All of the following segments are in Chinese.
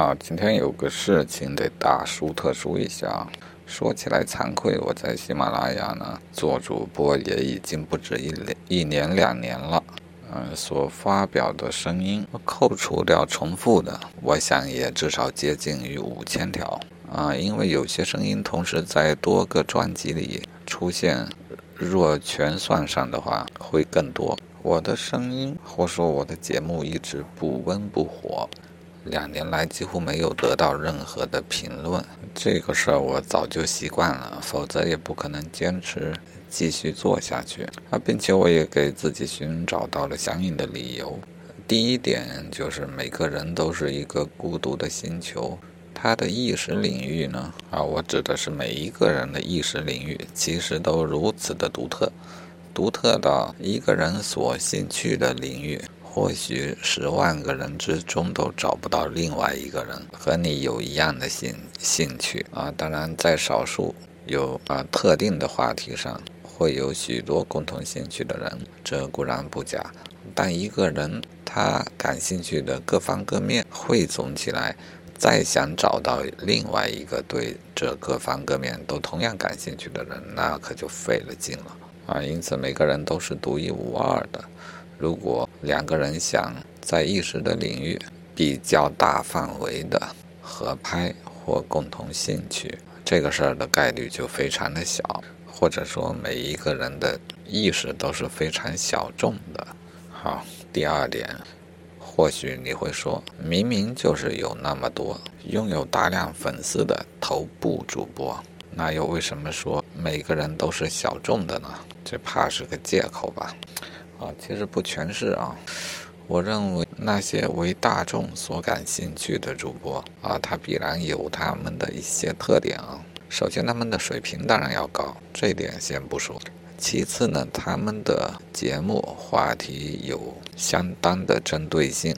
啊，今天有个事情得大书特书一下。说起来惭愧，我在喜马拉雅呢做主播也已经不止一一年两年了。嗯，所发表的声音扣除掉重复的，我想也至少接近于五千条。啊，因为有些声音同时在多个专辑里出现，若全算上的话，会更多。我的声音或说我的节目一直不温不火。两年来几乎没有得到任何的评论，这个事儿我早就习惯了，否则也不可能坚持继续做下去啊！并且我也给自己寻找到了相应的理由。第一点就是每个人都是一个孤独的星球，他的意识领域呢啊，我指的是每一个人的意识领域，其实都如此的独特，独特到一个人所兴趣的领域。或许十万个人之中都找不到另外一个人和你有一样的兴兴趣啊！当然，在少数有啊特定的话题上会有许多共同兴趣的人，这固然不假。但一个人他感兴趣的各方各面汇总起来，再想找到另外一个对这各方各面都同样感兴趣的人，那可就费了劲了啊！因此，每个人都是独一无二的。如果两个人想在意识的领域比较大范围的合拍或共同兴趣，这个事儿的概率就非常的小，或者说每一个人的意识都是非常小众的。好，第二点，或许你会说，明明就是有那么多拥有大量粉丝的头部主播，那又为什么说每个人都是小众的呢？这怕是个借口吧。啊，其实不全是啊。我认为那些为大众所感兴趣的主播啊，他必然有他们的一些特点啊。首先，他们的水平当然要高，这点先不说。其次呢，他们的节目话题有相当的针对性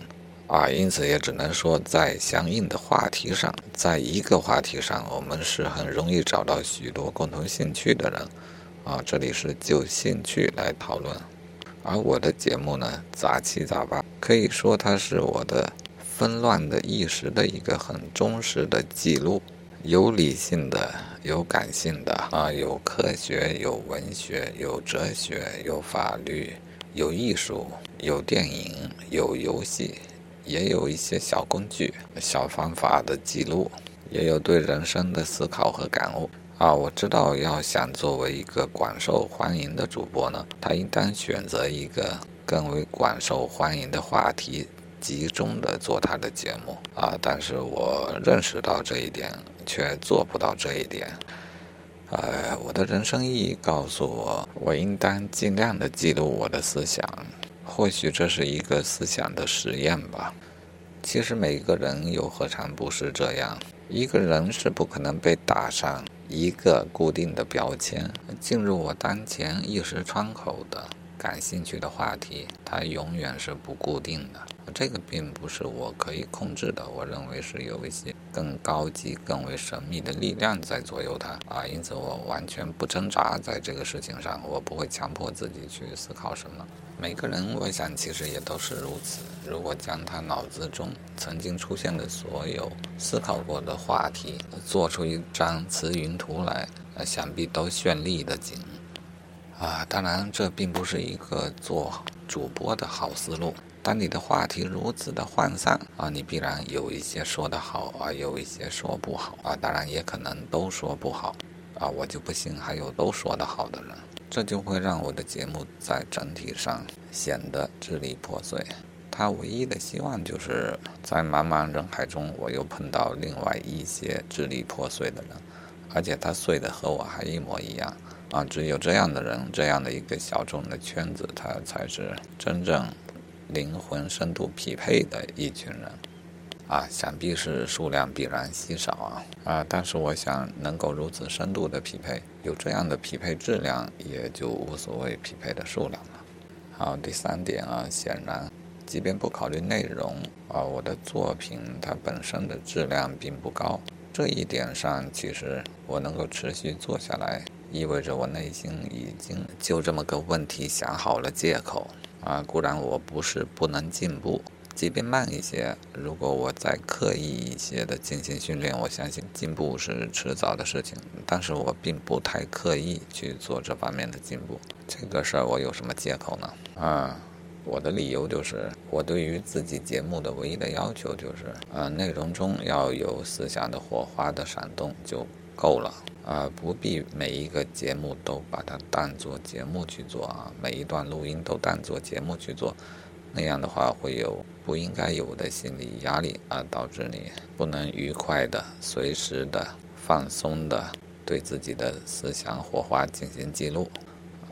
啊，因此也只能说在相应的话题上，在一个话题上，我们是很容易找到许多共同兴趣的人啊。这里是就兴趣来讨论。而我的节目呢，杂七杂八，可以说它是我的纷乱的意识的一个很忠实的记录，有理性的，有感性的啊，有科学，有文学，有哲学，有法律，有艺术，有电影，有游戏，也有一些小工具、小方法的记录，也有对人生的思考和感悟。啊，我知道，要想作为一个广受欢迎的主播呢，他应当选择一个更为广受欢迎的话题，集中的做他的节目啊。但是我认识到这一点，却做不到这一点。呃，我的人生意义告诉我，我应当尽量的记录我的思想。或许这是一个思想的实验吧。其实每个人又何尝不是这样？一个人是不可能被打上。一个固定的标签进入我当前意识窗口的感兴趣的话题，它永远是不固定的。这个并不是我可以控制的，我认为是有一些更高级、更为神秘的力量在左右它啊。因此，我完全不挣扎在这个事情上，我不会强迫自己去思考什么。每个人，我想其实也都是如此。如果将他脑子中曾经出现的所有思考过的话题，做出一张词云图来，那想必都绚丽的紧。啊，当然，这并不是一个做主播的好思路。当你的话题如此的涣散啊，你必然有一些说得好啊，有一些说不好啊，当然也可能都说不好啊。我就不信还有都说得好的人。这就会让我的节目在整体上显得支离破碎。他唯一的希望就是在茫茫人海中，我又碰到另外一些支离破碎的人，而且他碎的和我还一模一样啊！只有这样的人，这样的一个小众的圈子，他才是真正灵魂深度匹配的一群人。啊，想必是数量必然稀少啊啊！但是我想能够如此深度的匹配，有这样的匹配质量，也就无所谓匹配的数量了。好，第三点啊，显然，即便不考虑内容啊，我的作品它本身的质量并不高。这一点上，其实我能够持续做下来，意味着我内心已经就这么个问题想好了借口啊。固然我不是不能进步。即便慢一些，如果我再刻意一些的进行训练，我相信进步是迟早的事情。但是我并不太刻意去做这方面的进步，这个事儿我有什么借口呢？啊，我的理由就是，我对于自己节目的唯一的要求就是，呃，内容中要有思想的火花的闪动就够了。啊，不必每一个节目都把它当做节目去做啊，每一段录音都当做节目去做，那样的话会有不应该有的心理压力啊，导致你不能愉快的、随时的、放松的对自己的思想火花进行记录。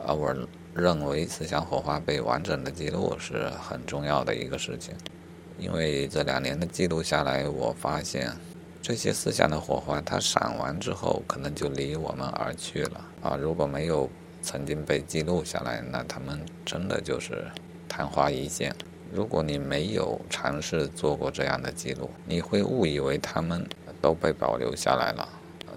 而我认为思想火花被完整的记录是很重要的一个事情，因为这两年的记录下来，我发现。这些思想的火花，它闪完之后，可能就离我们而去了啊！如果没有曾经被记录下来，那他们真的就是昙花一现。如果你没有尝试做过这样的记录，你会误以为他们都被保留下来了，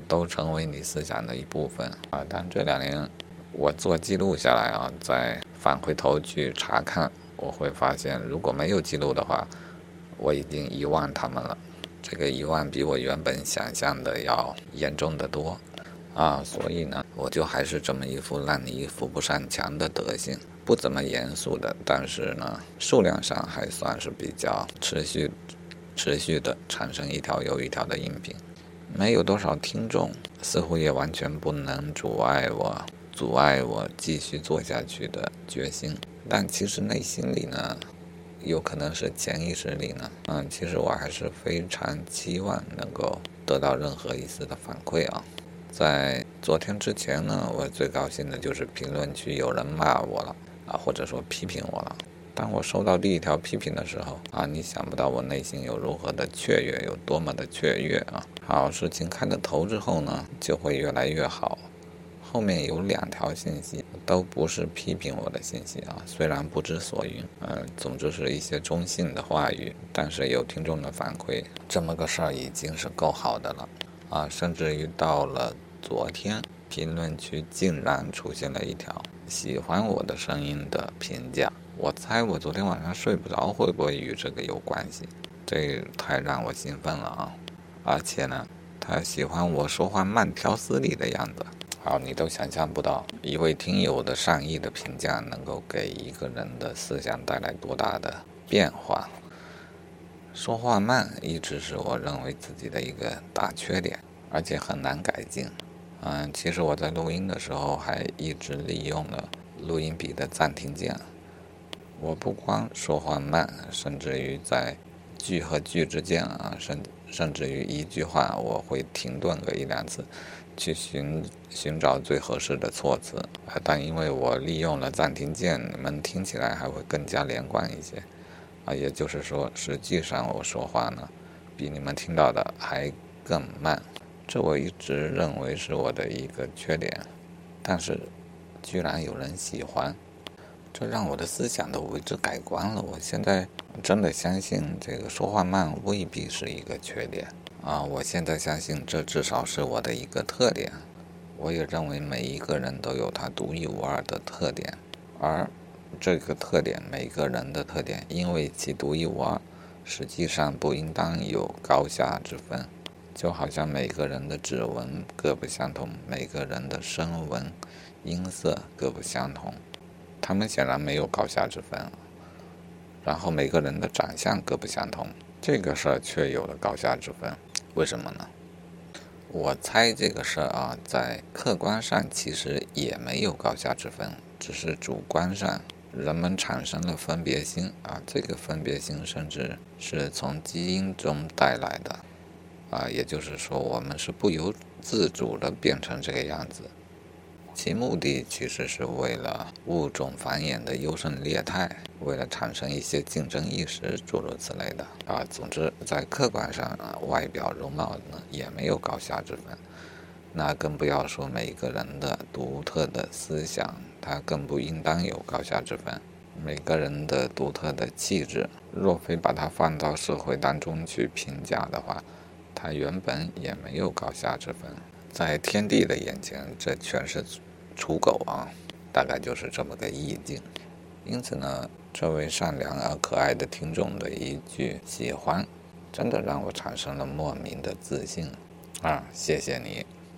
都成为你思想的一部分啊！但这两年我做记录下来啊，再返回头去查看，我会发现，如果没有记录的话，我已经遗忘他们了。这个遗忘比我原本想象的要严重的多，啊，所以呢，我就还是这么一副烂泥扶不上墙的德行，不怎么严肃的，但是呢，数量上还算是比较持续、持续的产生一条又一条的音频，没有多少听众，似乎也完全不能阻碍我、阻碍我继续做下去的决心，但其实内心里呢。有可能是潜意识里呢，嗯，其实我还是非常期望能够得到任何一丝的反馈啊。在昨天之前呢，我最高兴的就是评论区有人骂我了啊，或者说批评我了。当我收到第一条批评的时候啊，你想不到我内心有如何的雀跃，有多么的雀跃啊！好事情开了头之后呢，就会越来越好。后面有两条信息，都不是批评我的信息啊，虽然不知所云，呃，总之是一些中性的话语，但是有听众的反馈，这么个事儿已经是够好的了，啊，甚至于到了昨天，评论区竟然出现了一条喜欢我的声音的评价，我猜我昨天晚上睡不着会不会与这个有关系？这太让我兴奋了啊！而且呢，他喜欢我说话慢条斯理的样子。好，你都想象不到一位听友的善意的评价能够给一个人的思想带来多大的变化。说话慢一直是我认为自己的一个大缺点，而且很难改进。嗯，其实我在录音的时候还一直利用了录音笔的暂停键。我不光说话慢，甚至于在句和句之间啊，甚甚至于一句话我会停顿个一两次。去寻寻找最合适的措辞，但因为我利用了暂停键，你们听起来还会更加连贯一些，啊，也就是说，实际上我说话呢，比你们听到的还更慢，这我一直认为是我的一个缺点，但是居然有人喜欢，这让我的思想都为之改观了。我现在真的相信，这个说话慢未必是一个缺点。啊，我现在相信这至少是我的一个特点。我也认为每一个人都有他独一无二的特点，而这个特点，每个人的特点，因为其独一无二，实际上不应当有高下之分。就好像每个人的指纹各不相同，每个人的声纹、音色各不相同，他们显然没有高下之分。然后每个人的长相各不相同，这个事儿却有了高下之分。为什么呢？我猜这个事儿啊，在客观上其实也没有高下之分，只是主观上人们产生了分别心啊。这个分别心甚至是从基因中带来的啊，也就是说，我们是不由自主的变成这个样子。其目的其实是为了物种繁衍的优胜劣汰，为了产生一些竞争意识，诸如此类的啊。总之，在客观上，啊外表容貌呢也没有高下之分，那更不要说每个人的独特的思想，它更不应当有高下之分。每个人的独特的气质，若非把它放到社会当中去评价的话，它原本也没有高下之分。在天地的眼前，这全是刍狗啊，大概就是这么个意境。因此呢，这位善良而可爱的听众的一句喜欢，真的让我产生了莫名的自信啊！谢谢你。